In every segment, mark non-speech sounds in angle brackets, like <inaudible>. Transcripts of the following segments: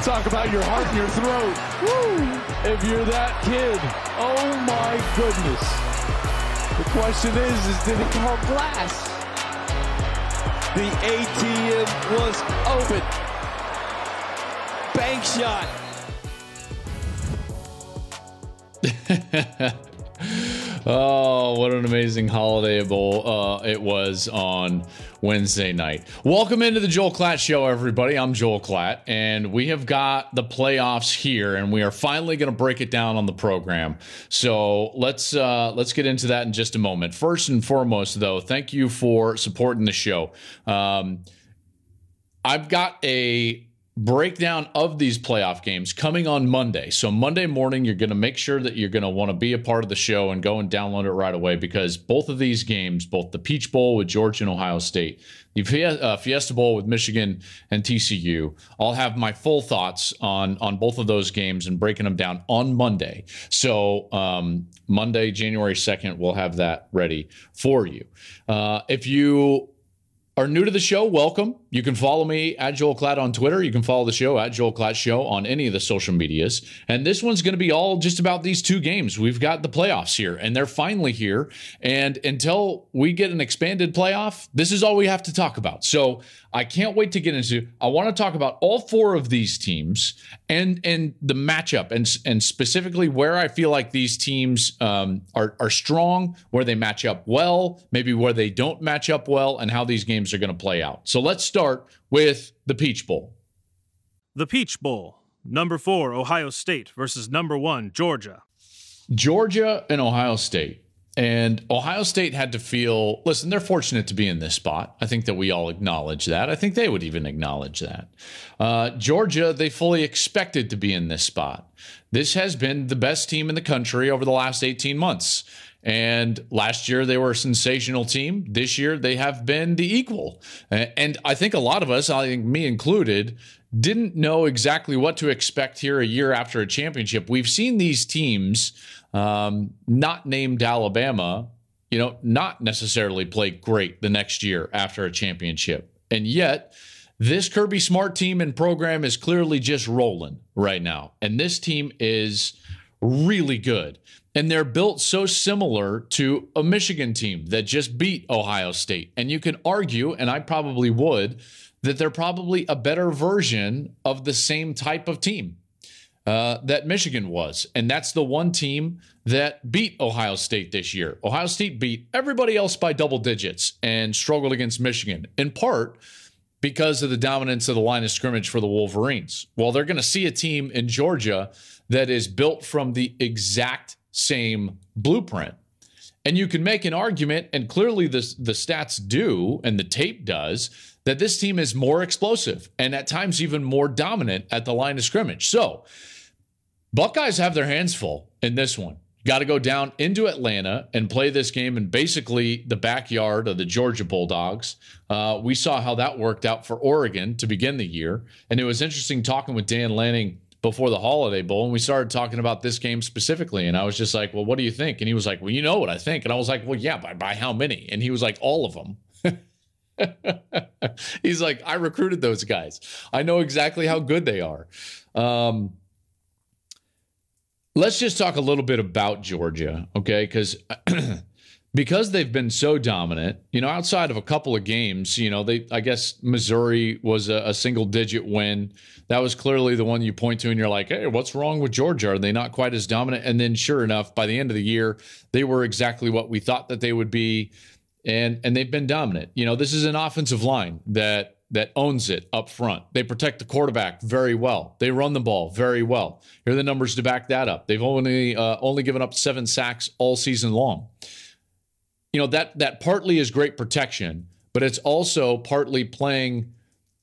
to talk about your heart and your throat. Woo! If you're that kid, oh my goodness. The question is, is did it call glass? The ATM was open. Bank shot. <laughs> oh, what an amazing holiday bowl uh, it was on Wednesday night. Welcome into the Joel Klatt Show, everybody. I'm Joel Klatt, and we have got the playoffs here, and we are finally going to break it down on the program. So let's uh, let's get into that in just a moment. First and foremost, though, thank you for supporting the show. Um, I've got a breakdown of these playoff games coming on Monday. So Monday morning, you're going to make sure that you're going to want to be a part of the show and go and download it right away because both of these games, both the Peach Bowl with Georgia and Ohio State, the uh, Fiesta Bowl with Michigan and TCU, I'll have my full thoughts on on both of those games and breaking them down on Monday. So um, Monday, January second, we'll have that ready for you. Uh, if you are new to the show, welcome. You can follow me at Joel Klatt on Twitter. You can follow the show at Joel Klatt Show on any of the social medias. And this one's going to be all just about these two games. We've got the playoffs here, and they're finally here. And until we get an expanded playoff, this is all we have to talk about. So I can't wait to get into. I want to talk about all four of these teams and and the matchup and and specifically where I feel like these teams um, are are strong, where they match up well, maybe where they don't match up well, and how these games are going to play out. So let's start with the Peach Bowl. The Peach Bowl, number four Ohio State versus number one Georgia. Georgia and Ohio State and Ohio State had to feel listen, they're fortunate to be in this spot. I think that we all acknowledge that. I think they would even acknowledge that. Uh, Georgia, they fully expected to be in this spot. This has been the best team in the country over the last 18 months. And last year they were a sensational team. This year they have been the equal. And I think a lot of us, I think me included, didn't know exactly what to expect here a year after a championship. We've seen these teams um, not named Alabama, you know, not necessarily play great the next year after a championship. And yet, this Kirby Smart team and program is clearly just rolling right now. And this team is really good. And they're built so similar to a Michigan team that just beat Ohio State. And you can argue, and I probably would, that they're probably a better version of the same type of team uh, that Michigan was. And that's the one team that beat Ohio State this year. Ohio State beat everybody else by double digits and struggled against Michigan, in part because of the dominance of the line of scrimmage for the Wolverines. Well, they're going to see a team in Georgia that is built from the exact same blueprint. And you can make an argument, and clearly the, the stats do, and the tape does, that this team is more explosive and at times even more dominant at the line of scrimmage. So, Buckeyes have their hands full in this one. Got to go down into Atlanta and play this game in basically the backyard of the Georgia Bulldogs. Uh, we saw how that worked out for Oregon to begin the year. And it was interesting talking with Dan Lanning before the Holiday Bowl, and we started talking about this game specifically. And I was just like, "Well, what do you think?" And he was like, "Well, you know what I think." And I was like, "Well, yeah, by, by how many?" And he was like, "All of them." <laughs> He's like, "I recruited those guys. I know exactly how good they are." Um, let's just talk a little bit about Georgia, okay? Because <clears throat> because they've been so dominant, you know, outside of a couple of games, you know, they I guess Missouri was a, a, single digit win. That was clearly the one you point to and you're like, hey, what's wrong with Georgia? Are they not quite as dominant? And then sure enough, by the end of the year, they were exactly what we thought that they would be. And and they've been dominant. You know, this is an offensive line that that owns it up front. They protect the quarterback very well. They run the ball very well. Here are the numbers to back that up. They've only uh, only given up seven sacks all season long you know that that partly is great protection, but it's also partly playing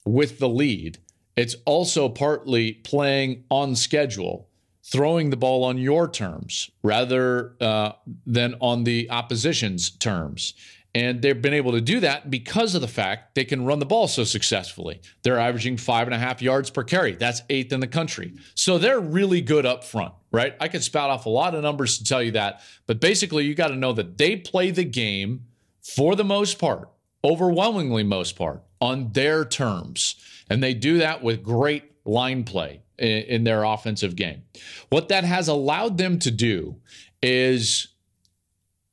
with the lead. It's also partly playing on schedule, throwing the ball on your terms rather uh, than on the opposition's terms. And they've been able to do that because of the fact they can run the ball so successfully. They're averaging five and a half yards per carry. That's eighth in the country. So they're really good up front, right? I could spout off a lot of numbers to tell you that. But basically, you got to know that they play the game for the most part, overwhelmingly most part, on their terms. And they do that with great line play. in, in their offensive game. What that has allowed them to do is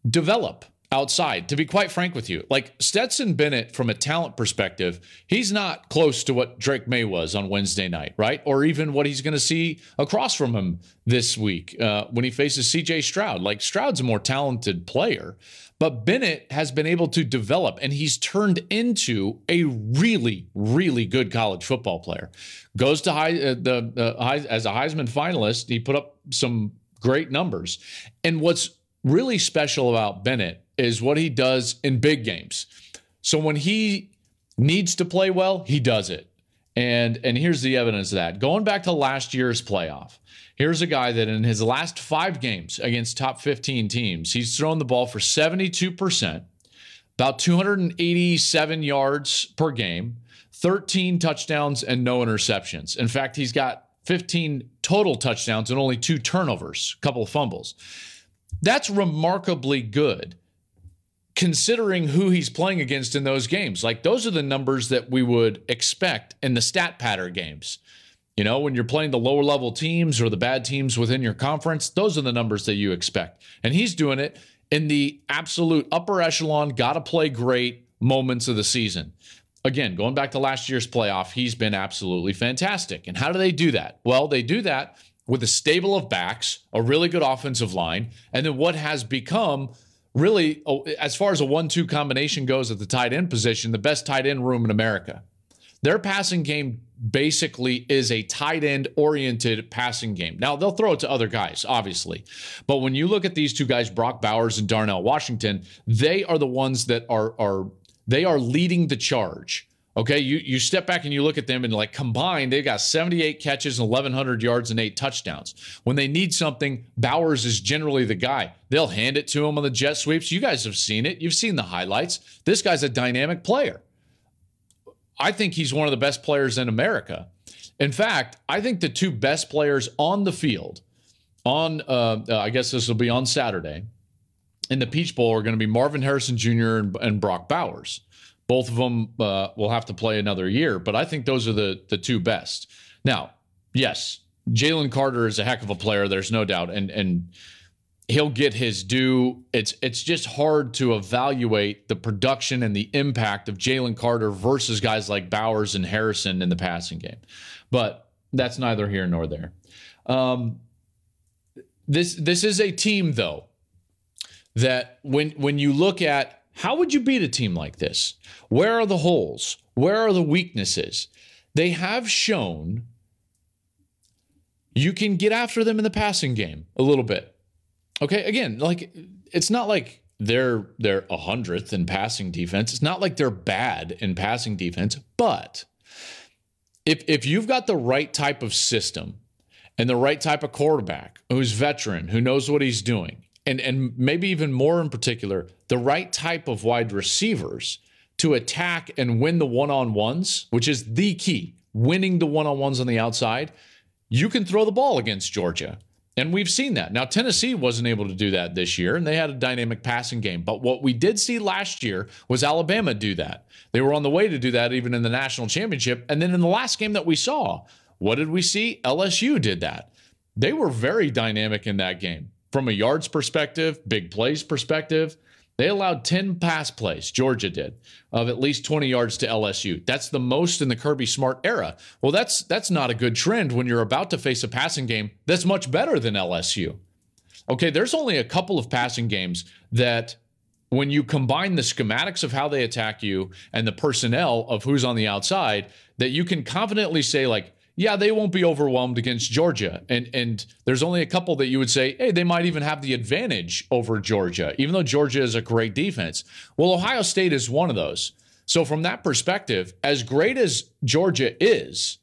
develop outside. To be quite frank with you, like Stetson Bennett, from a talent perspective, he's not close to what Drake Maye was on Wednesday night, right? Or even what he's going to see across from him this week uh, when he faces CJ Stroud. Like Stroud's a more talented player, but Bennett has been able to develop and he's turned into a really, really good college football player. Goes to high, uh, the, high, as a Heisman finalist, he put up some great numbers. And what's really special about Bennett is what he does in big games. So when he needs to play well, he does it. And and here's the evidence of that. Going back to last year's playoff, here's a guy that in his last 5 games against top 15 teams, he's thrown the ball for 72%, about 287 yards per game, 13 touchdowns and no interceptions. In fact, he's got 15 total touchdowns and only two turnovers, a couple of fumbles. That's remarkably good considering who he's playing against in those games. Like those are the numbers that we would expect in the stat pattern games. You know, when you're playing the lower level teams or the bad teams within your conference, those are the numbers that you expect. And he's doing it in the absolute upper echelon, got to play great moments of the season. Again, going back to last year's playoff, he's been absolutely fantastic. And how do they do that? Well, they do that with a stable of backs, a really good offensive line, and then what has become really, oh, as far as a one two combination goes at the tight end position, the best tight end room in America. Their passing game basically is a tight end oriented passing game. Now, they'll throw it to other guys, obviously. But when you look at these two guys, Brock Bowers and Darnell Washington, they are the ones that are, are they are leading the charge. Okay, you you step back and you look at them and like combined, they've got 78 catches and 1,100 yards and eight touchdowns. When they need something, Bowers is generally the guy. They'll hand it to him on the jet sweeps. You guys have seen it. You've seen the highlights. This guy's a dynamic player. I think he's one of the best players in America. In fact, I think the two best players on the field on, uh, uh, I guess this will be on Saturday in the Peach Bowl are going to be Marvin Harrison Jr. and, and Brock Bowers. Both of them uh, will have to play another year, but I think those are the the two best. Now, yes, Jalen Carter is a heck of a player. There's no doubt, and and he'll get his due. It's it's just hard to evaluate the production and the impact of Jalen Carter versus guys like Bowers and Harrison in the passing game, but that's neither here nor there. Um, this this is a team though that when when you look at how would you beat a team like this? Where are the holes? Where are the weaknesses? They have shown you can get after them in the passing game a little bit. Okay, again, like it's not like they're they're a hundredth in passing defense. It's not like they're bad in passing defense, but if if you've got the right type of system and the right type of quarterback who's veteran, who knows what he's doing, and and maybe even more in particular, the right type of wide receivers to attack and win the one-on-ones, which is the key, winning the one-on-ones on the outside, you can throw the ball against Georgia. And we've seen that. Now, Tennessee wasn't able to do that this year, and they had a dynamic passing game. But what we did see last year was Alabama do that. They were on the way to do that even in the national championship. And then in the last game that we saw, what did we see? LSU did that. They were very dynamic in that game from a yards perspective, big plays perspective. They allowed 10 pass plays, Georgia did, of at least 20 yards to LSU. That's the most in the Kirby Smart era. Well, that's that's not a good trend when you're about to face a passing game that's much better than LSU. Okay, there's only a couple of passing games that when you combine the schematics of how they attack you and the personnel of who's on the outside, that you can confidently say like yeah, they won't be overwhelmed against Georgia. And and there's only a couple that you would say, hey, they might even have the advantage over Georgia, even though Georgia is a great defense. Well, Ohio State is one of those. So from that perspective, as great as Georgia is,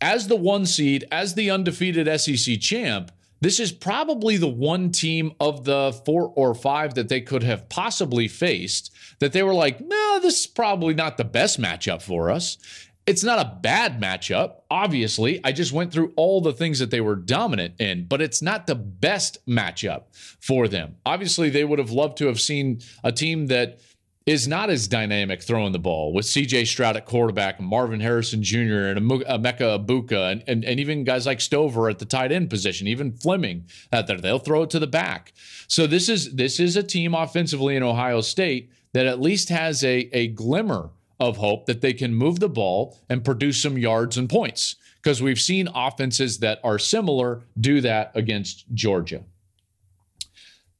as the one seed, as the undefeated SEC champ, this is probably the one team of the four or five that they could have possibly faced that they were like, no, this is probably not the best matchup for us. It's not a bad matchup, obviously. I just went through all the things that they were dominant in, but it's not the best matchup for them. Obviously, they would have loved to have seen a team that is not as dynamic throwing the ball with CJ Stroud at quarterback, Marvin Harrison Jr., and Emeka Egbuka, and, and, and even guys like Stover at the tight end position, even Fleming out there. They'll throw it to the back. So this is this is a team offensively in Ohio State that at least has a, a glimmer of hope that they can move the ball and produce some yards and points. Because we've seen offenses that are similar do that against Georgia.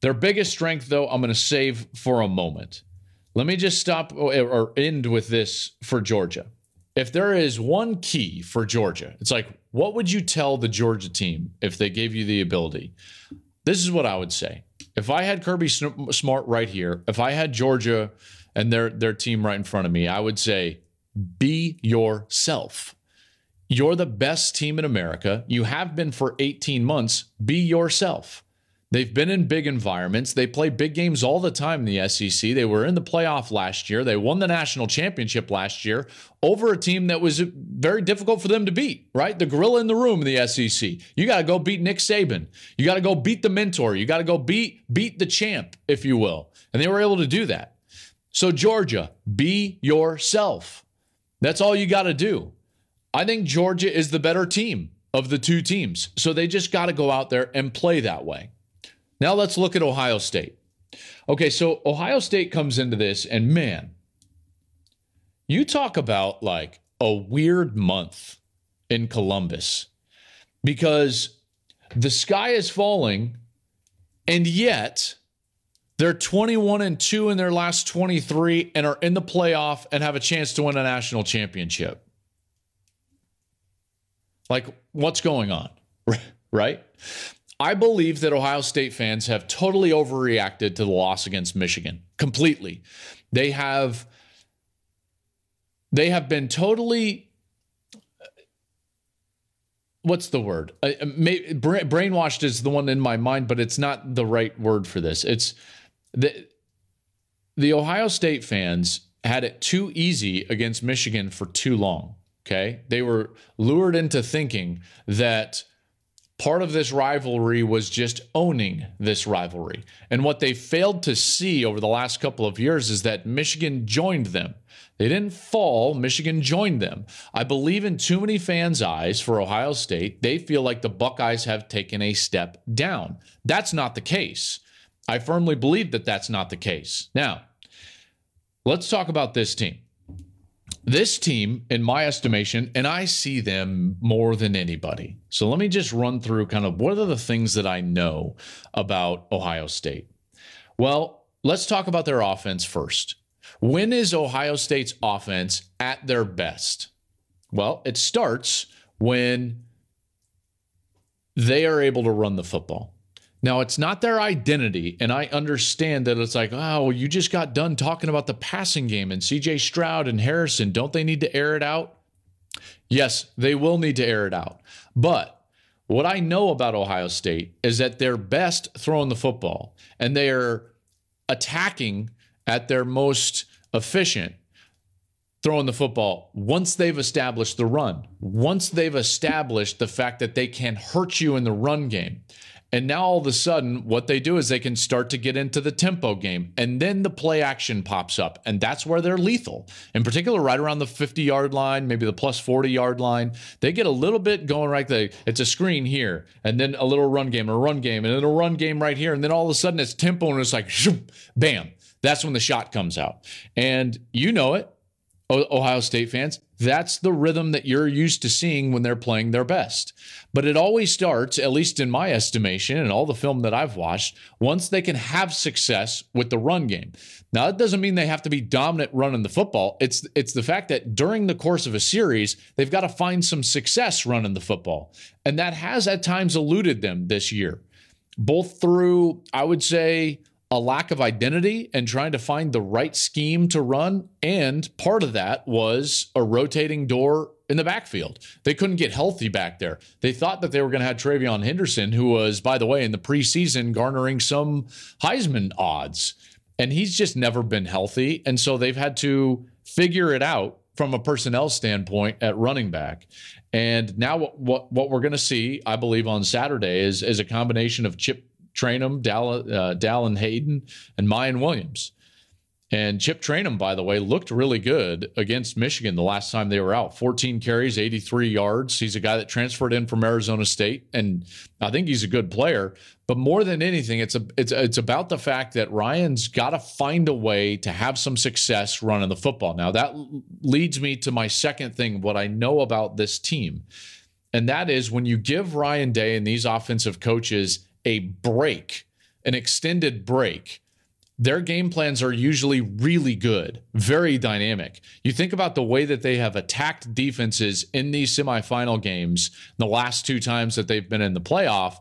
Their biggest strength, though, I'm going to save for a moment let me just stop or end with this for Georgia. If there is one key for Georgia, it's like, what would you tell the Georgia team if they gave you the ability? This is what I would say. If I had Kirby Smart right here, if I had Georgia and their their team right in front of me, I would say, be yourself. You're the best team in America. You have been for 18 months. Be yourself. They've been in big environments. They play big games all the time in the SEC. They were in the playoff last year. They won the national championship last year over a team that was very difficult for them to beat, right? The gorilla in the room in the SEC. You got to go beat Nick Saban. You got to go beat the mentor. You got to go beat beat the champ, if you will. And they were able to do that. So Georgia, be yourself. That's all you got to do. I think Georgia is the better team of the two teams. So they just got to go out there and play that way. Now let's look at Ohio State. Okay, so Ohio State comes into this, and man, you talk about like a weird month in Columbus because the sky is falling, and yet they're 21 and 2 in their last 23 and are in the playoff and have a chance to win a national championship. Like, what's going on? <laughs> right? I believe that Ohio State fans have totally overreacted to the loss against Michigan completely. They have they have been totally what's the word? Uh, brainwashed is the one in my mind, but it's not the right word for this. It's the the Ohio State fans had it too easy against Michigan for too long. Okay, they were lured into thinking that Part of this rivalry was just owning this rivalry. And what they failed to see over the last couple of years is that Michigan joined them. They didn't fall, Michigan joined them. I believe in too many fans' eyes for Ohio State, they feel like the Buckeyes have taken a step down. That's not the case. I firmly believe that that's not the case. Now, let's talk about this team. This team, in my estimation, and I see them more than anybody. So let me just run through kind of what are the things that I know about Ohio State. Well, let's talk about their offense first. When is Ohio State's offense at their best? Well, it starts when they are able to run the football. Now, it's not their identity. And I understand that it's like, oh, you just got done talking about the passing game and CJ Stroud and Harrison. Don't they need to air it out? Yes, they will need to air it out. But what I know about Ohio State is that they're best throwing the football and they're attacking at their most efficient throwing the football once they've established the run, once they've established the fact that they can hurt you in the run game. And now all of a sudden, what they do is they can start to get into the tempo game. And then the play action pops up. And that's where they're lethal. In particular, right around the 50 yard line, maybe the plus 40 yard line. They get a little bit going right there. It's a screen here, and then a little run game, a run game, and then a run game right here. And then all of a sudden it's tempo and it's like, bam. That's when the shot comes out. And you know it, Ohio State fans. That's the rhythm that you're used to seeing when they're playing their best. But it always starts, at least in my estimation and all the film that I've watched, once they can have success with the run game. Now, that doesn't mean they have to be dominant running the football. It's it's the fact that during the course of a series, they've got to find some success running the football. And that has at times eluded them this year. Both through, I would say, a lack of identity and trying to find the right scheme to run. And part of that was a rotating door in the backfield. They couldn't get healthy back there. They thought that they were going to have TreVeyon Henderson, who was, by the way, in the preseason garnering some Heisman odds. And he's just never been healthy. And so they've had to figure it out from a personnel standpoint at running back. And now what what, what we're going to see, I believe, on Saturday is, is a combination of Chip Trayanum, Dal, uh, Hayden, and Miyan Williams. And Chip Trayanum, by the way, looked really good against Michigan the last time they were out. 14 carries, 83 yards. He's a guy that transferred in from Arizona State, and I think he's a good player. But more than anything, it's a it's it's about the fact that Ryan's got to find a way to have some success running the football. Now that leads me to my second thing, what I know about this team, and that is when you give Ryan Day and these offensive coaches a break, an extended break their game plans are usually really good, very dynamic. You think about the way that they have attacked defenses in these semifinal games the last two times that they've been in the playoff,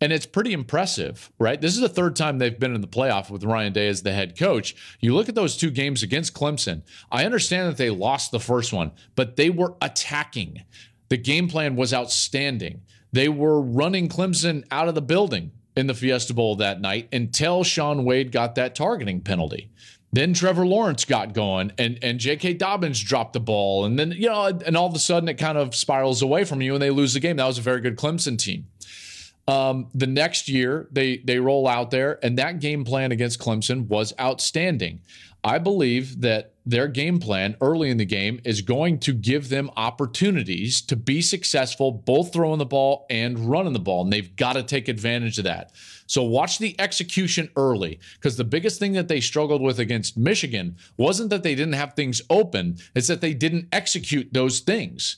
and it's pretty impressive, right? This is the third time they've been in the playoff with Ryan Day as the head coach. You look at those two games against Clemson. I understand that they lost the first one, but they were attacking. The game plan was outstanding. They were running Clemson out of the building in the Fiesta Bowl that night until Shaun Wade got that targeting penalty. Then Trevor Lawrence got going and, and J.K. Dobbins dropped the ball. And then, you know, and all of a sudden it kind of spirals away from you and they lose the game. That was a very good Clemson team. Um, the next year, they they roll out there, and that game plan against Clemson was outstanding. I believe that their game plan early in the game is going to give them opportunities to be successful, both throwing the ball and running the ball. And they've got to take advantage of that. So watch the execution early because the biggest thing that they struggled with against Michigan wasn't that they didn't have things open, it's that they didn't execute those things.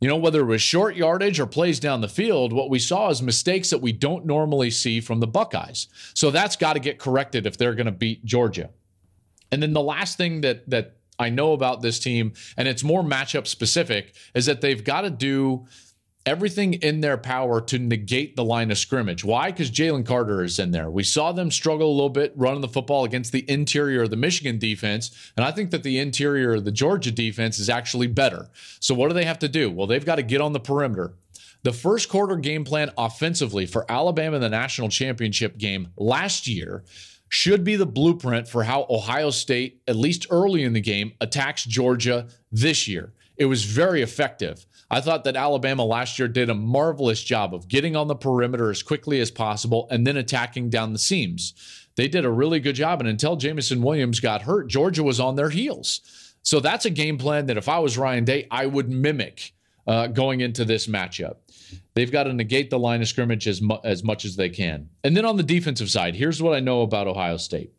You know, whether it was short yardage or plays down the field, what we saw is mistakes that we don't normally see from the Buckeyes. So that's got to get corrected if they're going to beat Georgia. And then the last thing that that I know about this team, and it's more matchup specific, is that they've got to do everything in their power to negate the line of scrimmage. Why? Because Jalen Carter is in there. We saw them struggle a little bit running the football against the interior of the Michigan defense. And I think that the interior of the Georgia defense is actually better. So what do they have to do? Well, they've got to get on the perimeter. The first quarter game plan offensively for Alabama in the national championship game last year should be the blueprint for how Ohio State, at least early in the game, attacks Georgia this year. It was very effective. I thought that Alabama last year did a marvelous job of getting on the perimeter as quickly as possible and then attacking down the seams. They did a really good job. And until Jameson Williams got hurt, Georgia was on their heels. So that's a game plan that if I was Ryan Day, I would mimic uh, going into this matchup. They've got to negate the line of scrimmage as, mu- as much as they can. And then on the defensive side, here's what I know about Ohio State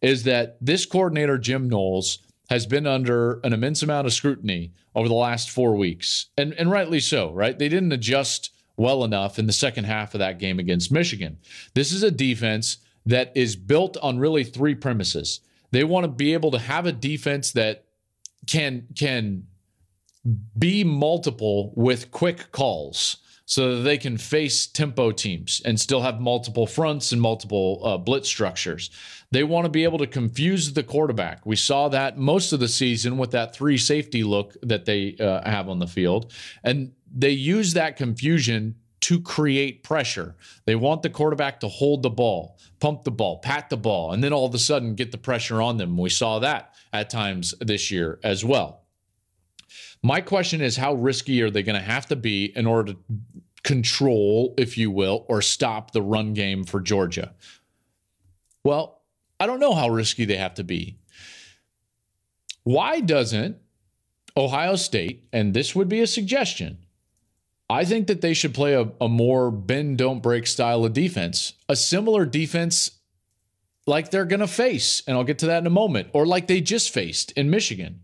is that this coordinator, Jim Knowles, has been under an immense amount of scrutiny over the last four weeks. And, and rightly so, right? They didn't adjust well enough in the second half of that game against Michigan. This is a defense that is built on really three premises. They want to be able to have a defense that can can be multiple with quick calls so that they can face tempo teams and still have multiple fronts and multiple uh, blitz structures. They want to be able to confuse the quarterback. We saw that most of the season with that three safety look that they uh, have on the field. And they use that confusion to create pressure. They want the quarterback to hold the ball, pump the ball, pat the ball, and then all of a sudden get the pressure on them. We saw that at times this year as well. My question is how risky are they going to have to be in order to control, if you will, or stop the run game for Georgia? Well, I don't know how risky they have to be. Why doesn't Ohio State, and this would be a suggestion, I think that they should play a, a more bend, don't break style of defense, a similar defense like they're going to face, and I'll get to that in a moment, or like they just faced in Michigan.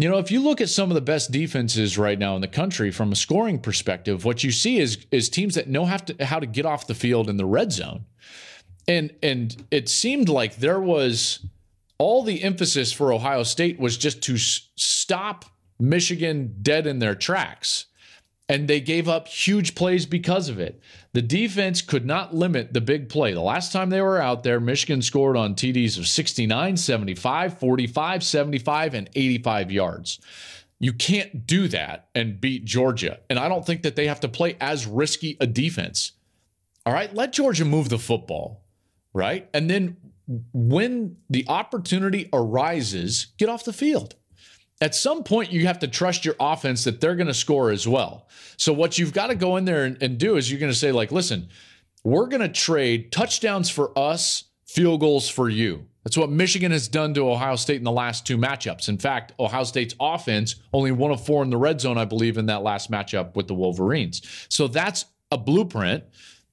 You know, if you look at some of the best defenses right now in the country from a scoring perspective, what you see is is teams that know how to how to get off the field in the red zone. And and it seemed like there was all the emphasis for Ohio State was just to s- stop Michigan dead in their tracks and they gave up huge plays because of it. The defense could not limit the big play. The last time they were out there, Michigan scored on TDs of 69, 75, 45, 75, and 85 yards. You can't do that and beat Georgia. And I don't think that they have to play as risky a defense. All right, let Georgia move the football, right? And then when the opportunity arises, get off the field at some point you have to trust your offense that they're going to score as well. So what you've got to go in there and, and do is you're going to say like, listen, we're going to trade touchdowns for us, field goals for you. That's what Michigan has done to Ohio State in the last two matchups. In fact, Ohio State's offense only one of four in the red zone, I believe, in that last matchup with the Wolverines. So that's a blueprint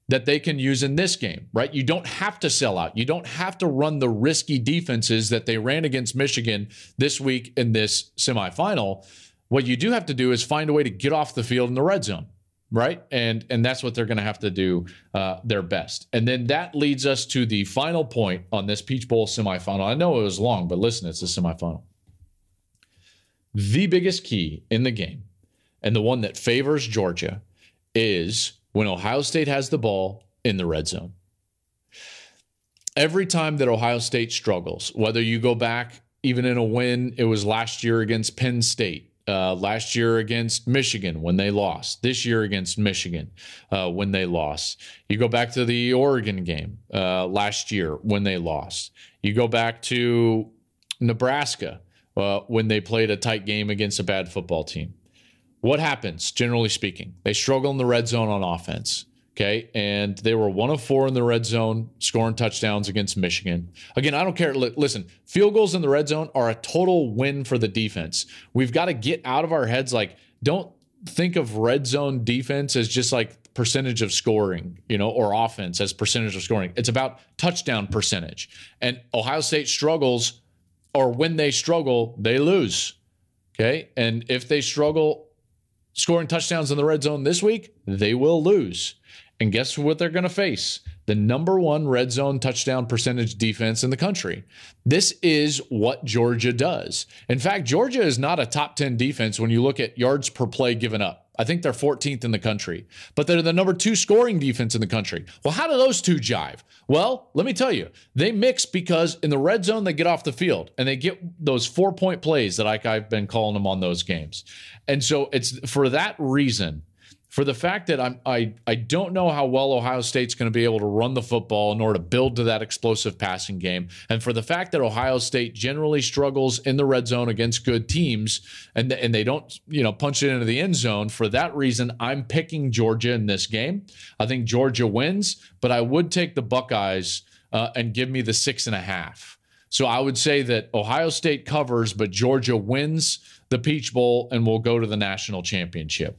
that they can use in this game, right? You don't have to sell out. You don't have to run the risky defenses that they ran against Michigan this week in this semifinal. What you do have to do is find a way to get off the field in the red zone, right? And and that's what they're going to have to do uh, their best. And then that leads us to the final point on this Peach Bowl semifinal. I know it was long, but listen, it's a semifinal. The biggest key in the game, and the one that favors Georgia, is when Ohio State has the ball in the red zone. Every time that Ohio State struggles, whether you go back even in a win, it was last year against Penn State, uh, last year against Michigan when they lost, this year against Michigan uh, when they lost. You go back to the Oregon game uh, last year when they lost. You go back to Nebraska uh, when they played a tight game against a bad football team what happens, generally speaking? They struggle in the red zone on offense. Okay. And they were one of four in the red zone, scoring touchdowns against Michigan. Again, I don't care. Listen, field goals in the red zone are a total win for the defense. We've got to get out of our heads like, don't think of red zone defense as just like percentage of scoring, you know, or offense as percentage of scoring. It's about touchdown percentage. And Ohio State struggles, or when they struggle, they lose. Okay. And if they struggle scoring touchdowns in the red zone this week, they will lose. And guess what they're going to face? The number one red zone touchdown percentage defense in the country. This is what Georgia does. In fact, Georgia is not a top 10 defense when you look at yards per play given up. I think they're 14th in the country, but they're the number two scoring defense in the country. Well, how do those two jive? Well, let me tell you, they mix because in the red zone, they get off the field and they get those four point plays that I've been calling them on those games. And so it's for that reason for the fact that I'm I I don't know how well Ohio State's going to be able to run the football in order to build to that explosive passing game, and for the fact that Ohio State generally struggles in the red zone against good teams, and and they don't you know punch it into the end zone. For that reason, I'm picking Georgia in this game. I think Georgia wins, but I would take the Buckeyes uh, and give me the six and a half. So I would say that Ohio State covers, but Georgia wins the Peach Bowl and will go to the national championship.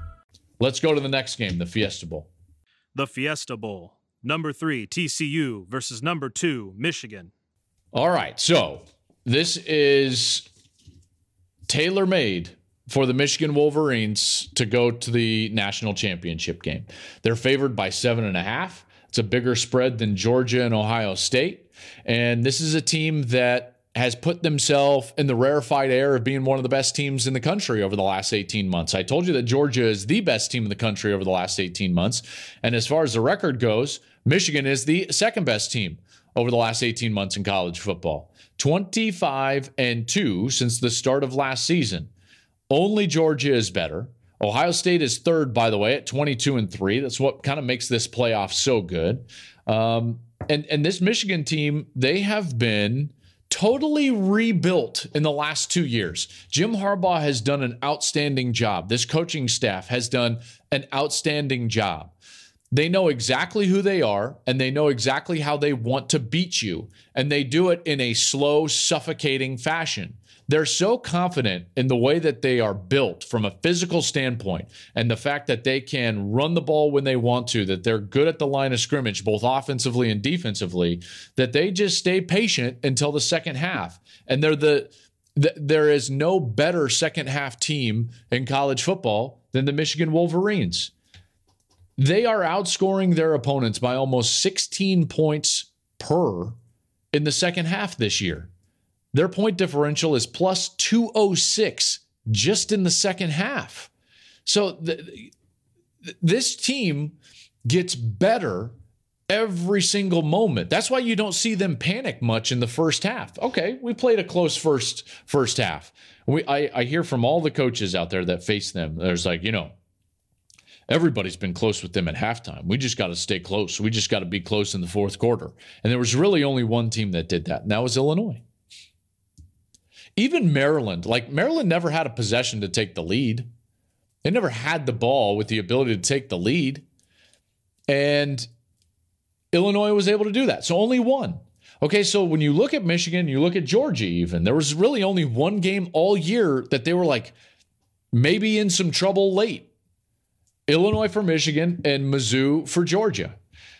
Let's go to the next game, the Fiesta Bowl. The Fiesta Bowl. Number three, TCU versus number two, Michigan. All right. So this is tailor made for the Michigan Wolverines to go to the national championship game. They're favored by seven and a half. It's a bigger spread than Georgia and Ohio State. And this is a team that has put themselves in the rarefied air of being one of the best teams in the country over the last 18 months. I told you that Georgia is the best team in the country over the last 18 months. And as far as the record goes, Michigan is the second best team over the last 18 months in college football. 25 and 2 since the start of last season. Only Georgia is better. Ohio State is third, by the way, at 22 and 3. That's what kind of makes this playoff so good. Um, and, and this Michigan team, they have been totally rebuilt in the last two years. Jim Harbaugh has done an outstanding job. This coaching staff has done an outstanding job. They know exactly who they are and they know exactly how they want to beat you. And they do it in a slow, suffocating fashion. They're so confident in the way that they are built from a physical standpoint and the fact that they can run the ball when they want to, that they're good at the line of scrimmage, both offensively and defensively, that they just stay patient until the second half. And they're the, the there is no better second half team in college football than the Michigan Wolverines. They are outscoring their opponents by almost 16 points per in the second half this year. Their point differential is plus 206 just in the second half. So th- this team gets better every single moment. That's why you don't see them panic much in the first half. Okay, we played a close first first half. We I, I hear from all the coaches out there that face them. There's like, you know, everybody's been close with them at halftime. We just got to stay close. We just got to be close in the fourth quarter. And there was really only one team that did that, and that was Illinois. Even Maryland, like Maryland never had a possession to take the lead. They never had the ball with the ability to take the lead. And Illinois was able to do that. So only one. Okay, so when you look at Michigan, you look at Georgia, even, there was really only one game all year that they were like maybe in some trouble late. Illinois for Michigan and Mizzou for Georgia.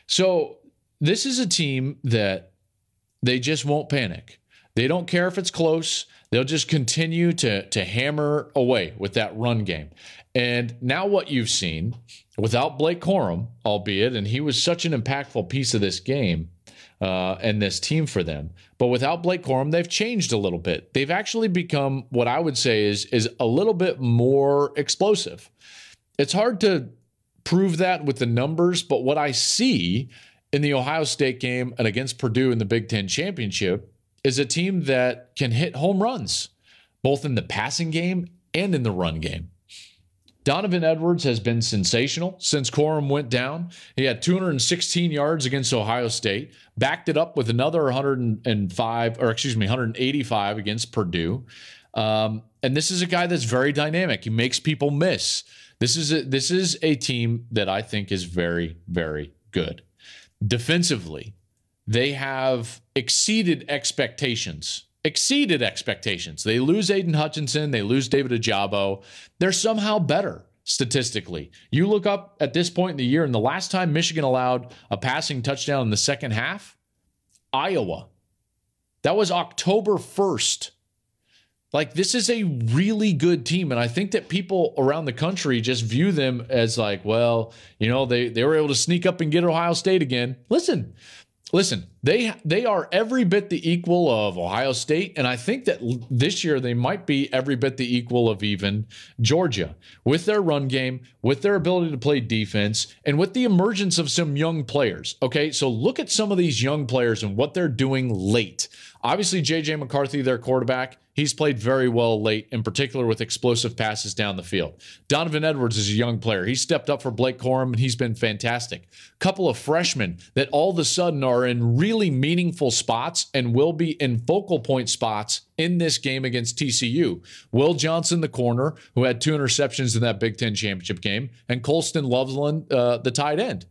So this is a team that they just won't panic. They don't care if it's close. They'll just continue to, to hammer away with that run game. And now, what you've seen without Blake Corum, albeit, and he was such an impactful piece of this game uh, and this team for them, but without Blake Corum, they've changed a little bit. They've actually become what I would say is is a little bit more explosive. It's hard to prove that with the numbers, but what I see in the Ohio State game and against Purdue in the Big Ten championship is a team that can hit home runs, both in the passing game and in the run game. Donovan Edwards has been sensational since Corum went down. He had 216 yards against Ohio State, backed it up with another 105, or excuse me, 185 against Purdue. Um, and this is a guy that's very dynamic. He makes people miss. This is a, this is a team that I think is very very good. Defensively, they have exceeded expectations exceeded expectations. They lose Aidan Hutchinson, they lose David Ojabo. They're somehow better statistically. You look up at this point in the year, and the last time Michigan allowed a passing touchdown in the second half, Iowa. That was October 1st. Like, this is a really good team. And I think that people around the country just view them as like, well, you know, they, they were able to sneak up and get Ohio State again. Listen, listen, they they are every bit the equal of Ohio State, and I think that this year they might be every bit the equal of even Georgia with their run game, with their ability to play defense, and with the emergence of some young players. Okay, so look at some of these young players and what they're doing late. Obviously, JJ McCarthy, their quarterback, He's played very well late, in particular with explosive passes down the field. Donovan Edwards is a young player. He stepped up for Blake Corum and he's been fantastic. Couple of freshmen that all of a sudden are in really meaningful spots and will be in focal point spots in this game against TCU. Will Johnson, the corner, who had two interceptions in that Big Ten championship game, and Colston Loveland, uh, the tight end.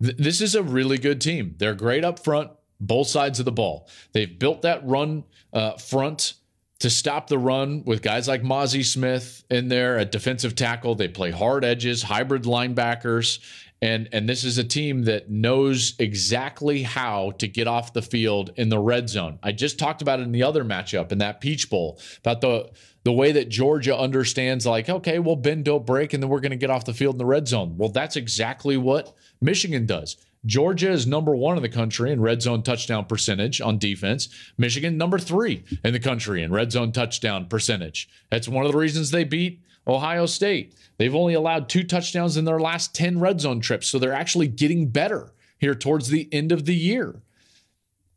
Th- this is a really good team. They're great up front both sides of the ball. They've built that run uh, front to stop the run with guys like Mazi Smith in there at defensive tackle. They play hard edges, hybrid linebackers, and and this is a team that knows exactly how to get off the field in the red zone. I just talked about it in the other matchup in that Peach Bowl about the the way that Georgia understands like okay, well bend don't break and then we're going to get off the field in the red zone. Well, that's exactly what Michigan does. Georgia is number one in the country in red zone touchdown percentage on defense. Michigan, number three in the country in red zone touchdown percentage. That's one of the reasons they beat Ohio State. They've only allowed two touchdowns in their last 10 red zone trips, so they're actually getting better here towards the end of the year.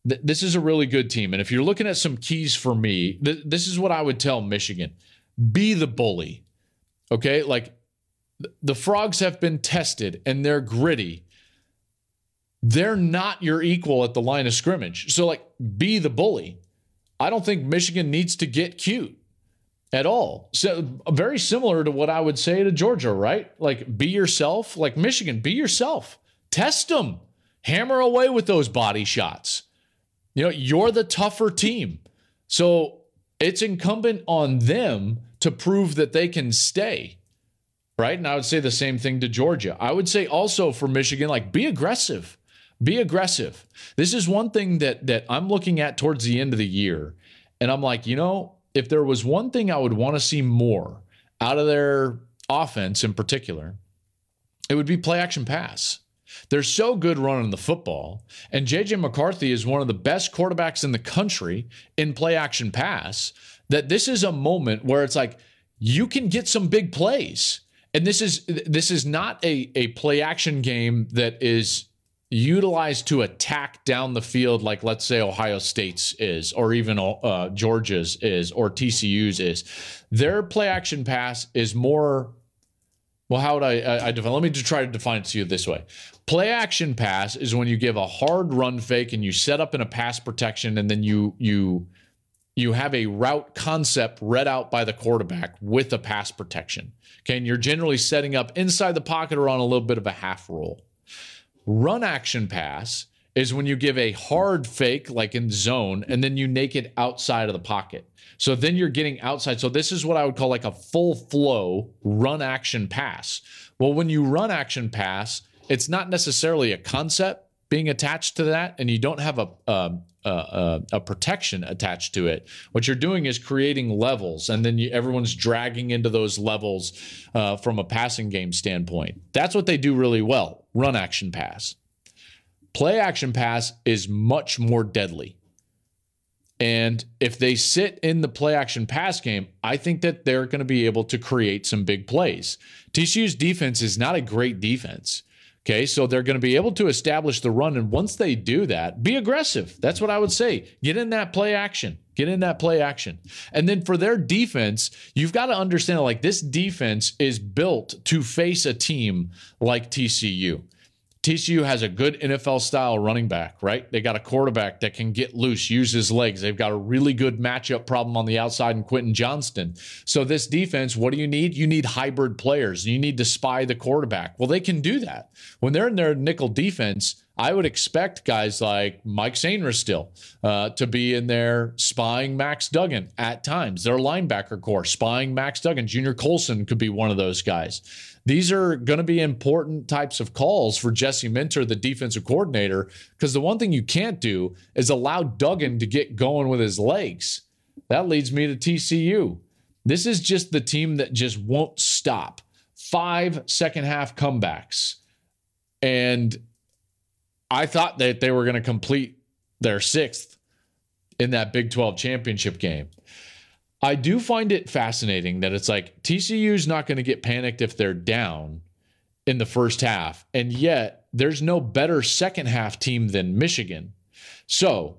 this is a really good team. And if you're looking at some keys for me, th- this is what I would tell Michigan be the bully. Okay. Like the frogs have been tested and they're gritty they're not your equal at the line of scrimmage. So, like, be the bully. I don't think Michigan needs to get cute at all. So, very similar to what I would say to Georgia, right? Like, be yourself. Like, Michigan, be yourself. Test them. Hammer away with those body shots. You know, you're the tougher team. So, it's incumbent on them to prove that they can stay. Right. And I would say the same thing to Georgia. I would say also for Michigan, like, be aggressive be aggressive. This is one thing that that I'm looking at towards the end of the year. And I'm like, you know, if there was one thing I would want to see more out of their offense in particular, it would be play action pass. They're so good running the football. And JJ McCarthy is one of the best quarterbacks in the country in play action pass. That this is a moment where it's like you can get some big plays. and this is this is not a a play action game that is utilized to attack down the field like let's say ohio state's is or even uh, georgia's is or tcu's is their play action pass is more well how would i i, I define let me just try to define it to you this way play action pass is when you give a hard run fake and you set up in a pass protection and then you you you have a route concept read out by the quarterback with a pass protection. Okay. And you're generally setting up inside the pocket or on a little bit of a half roll. Run action pass is when you give a hard fake, like in zone, and then you naked outside of the pocket. So then you're getting outside. So this is what I would call like a full flow run action pass. Well, when you run action pass, it's not necessarily a concept being attached to that and you don't have a, a, a, a protection attached to it, what you're doing is creating levels and then you, everyone's dragging into those levels uh, from a passing game standpoint. That's what they do really well run action pass. Play action pass is much more deadly. And if they sit in the play action pass game, I think that they're going to be able to create some big plays. TCU's defense is not a great defense. Okay, so they're going to be able to establish the run. And once they do that, be aggressive. That's what I would say. Get in that play action. Get in that play action. And then for their defense, you've got to understand like this defense is built to face a team like TCU. TCU has a good NFL style running back, right? They got a quarterback that can get loose, use his legs. They've got a really good matchup problem on the outside in Quentin Johnston. So, this defense, what do you need? You need hybrid players. You need to spy the quarterback. Well, they can do that. When they're in their nickel defense, I would expect guys like Mike Sainristil still uh, to be in there spying Max Duggan at times. Their linebacker corps spying Max Duggan. Junior Colson could be one of those guys. These are going to be important types of calls for Jesse Minter, the defensive coordinator, because the one thing you can't do is allow Duggan to get going with his legs. That leads me to TCU. This is just the team that just won't stop. Five second half comebacks. And I thought that they were going to complete their sixth in that Big 12 championship game. I do find it fascinating that it's like TCU's not going to get panicked if they're down in the first half. And yet there's no better second half team than Michigan. So,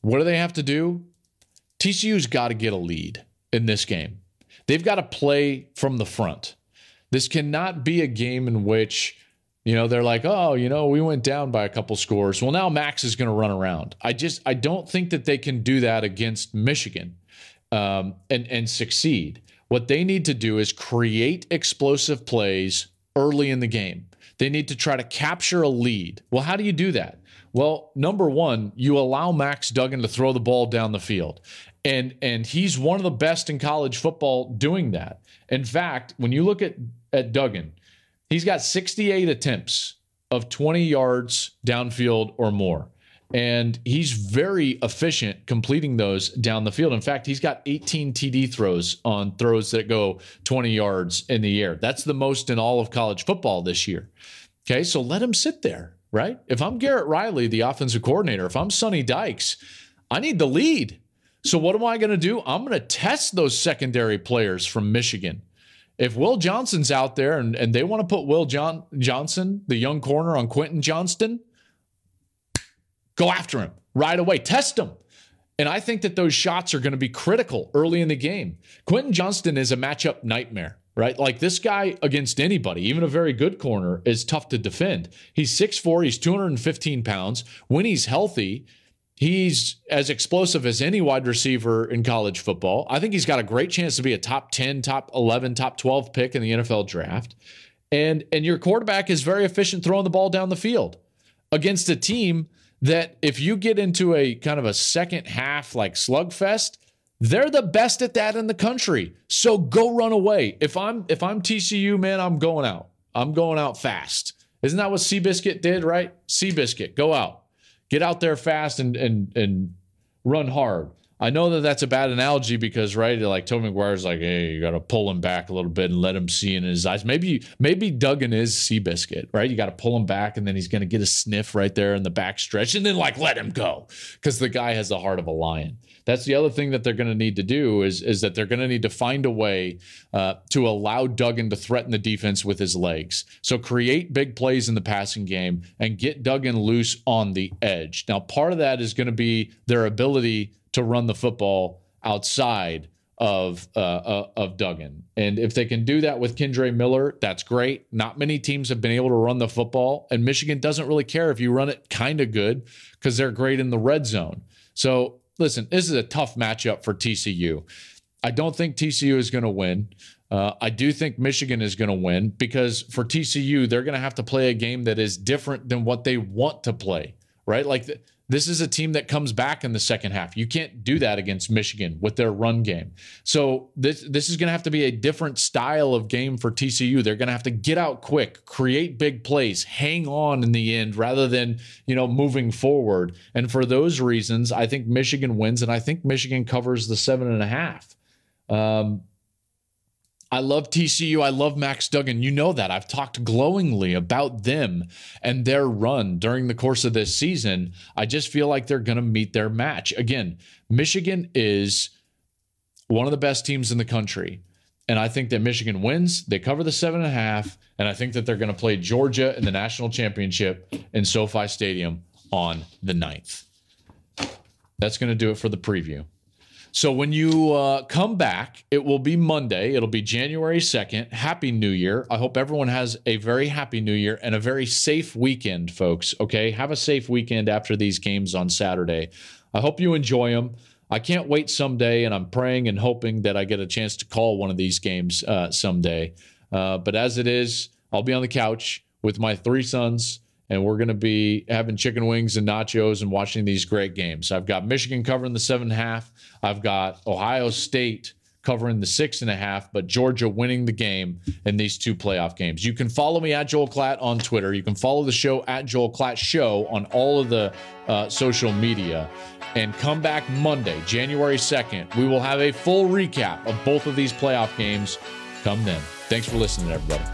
what do they have to do? TCU's got to get a lead in this game. They've got to play from the front. This cannot be a game in which you know, they're like, oh, you know, we went down by a couple scores. Well, now Max is going to run around. I just, I don't think that they can do that against Michigan um, and and succeed. What they need to do is create explosive plays early in the game. They need to try to capture a lead. Well, how do you do that? Well, number one, you allow Max Duggan to throw the ball down the field. And and he's one of the best in college football doing that. In fact, when you look at at Duggan, He's got 68 attempts of 20 yards downfield or more. And he's very efficient completing those down the field. In fact, he's got 18 TD throws on throws that go 20 yards in the air. That's the most in all of college football this year. Okay, so let him sit there, right? If I'm Garrett Riley, the offensive coordinator, if I'm Sonny Dykes, I need the lead. So what am I going to do? I'm going to test those secondary players from Michigan if Will Johnson's out there and, and they want to put Will John, Johnson, the young corner, on Quentin Johnston, go after him right away. Test him. And I think that those shots are going to be critical early in the game. Quentin Johnston is a matchup nightmare, right? Like this guy against anybody, even a very good corner, is tough to defend. He's 6'4, he's 215 pounds. When he's healthy, He's as explosive as any wide receiver in college football. I think he's got a great chance to be a top 10, top 11, top 12 pick in the NFL draft. And and your quarterback is very efficient throwing the ball down the field against a team that if you get into a kind of a second half like slugfest, they're the best at that in the country. So go run away. If I'm if I'm TCU, man, I'm going out. I'm going out fast. Isn't that what Seabiscuit did, right? Seabiscuit, go out get out there fast and and and run hard. I know that that's a bad analogy because right, like Tobey Maguire's like, hey, you got to pull him back a little bit and let him see in his eyes. Maybe maybe Duggan is Seabiscuit, right? You got to pull him back and then he's going to get a sniff right there in the back stretch and then like let him go because the guy has the heart of a lion. That's the other thing that they're going to need to do is is that they're going to need to find a way uh, to allow Duggan to threaten the defense with his legs. So create big plays in the passing game and get Duggan loose on the edge. Now, part of that is going to be their ability to run the football outside of uh, uh, of Duggan. And if they can do that with Kendre Miller, that's great. Not many teams have been able to run the football, and Michigan doesn't really care if you run it kind of good because they're great in the red zone. So listen, this is a tough matchup for TCU. I don't think TCU is going to win. Uh, I do think Michigan is going to win because for TCU, they're going to have to play a game that is different than what they want to play, right? Like this is a team that comes back in the second half. You can't do that against Michigan with their run game. So this this is going to have to be a different style of game for TCU. They're going to have to get out quick, create big plays, hang on in the end rather than you know moving forward. And for those reasons, I think Michigan wins, and I think Michigan covers the seven and a half. Um, I love TCU. I love Max Duggan. You know that. I've talked glowingly about them and their run during the course of this season. I just feel like they're going to meet their match. Again, Michigan is one of the best teams in the country. And I think that Michigan wins. They cover the seven and a half. And I think that they're going to play Georgia in the national championship in SoFi Stadium on the 9th. That's going to do it for the preview. So when you uh, come back, it will be Monday. It'll be January 2nd. Happy New Year. I hope everyone has a very happy New Year and a very safe weekend, folks. Okay. Have a safe weekend after these games on Saturday. I hope you enjoy them. I can't wait someday, and I'm praying and hoping that I get a chance to call one of these games uh, someday. Uh, but as it is, I'll be on the couch with my three sons and we're going to be having chicken wings and nachos and watching these great games. I've got Michigan covering the seven and a half. I've got Ohio State covering the six and a half, but Georgia winning the game in these two playoff games. You can follow me at Joel Klatt on Twitter. You can follow the show at Joel Klatt Show on all of the uh, social media. And come back Monday, January 2nd. We will have a full recap of both of these playoff games. Come then. Thanks for listening, everybody.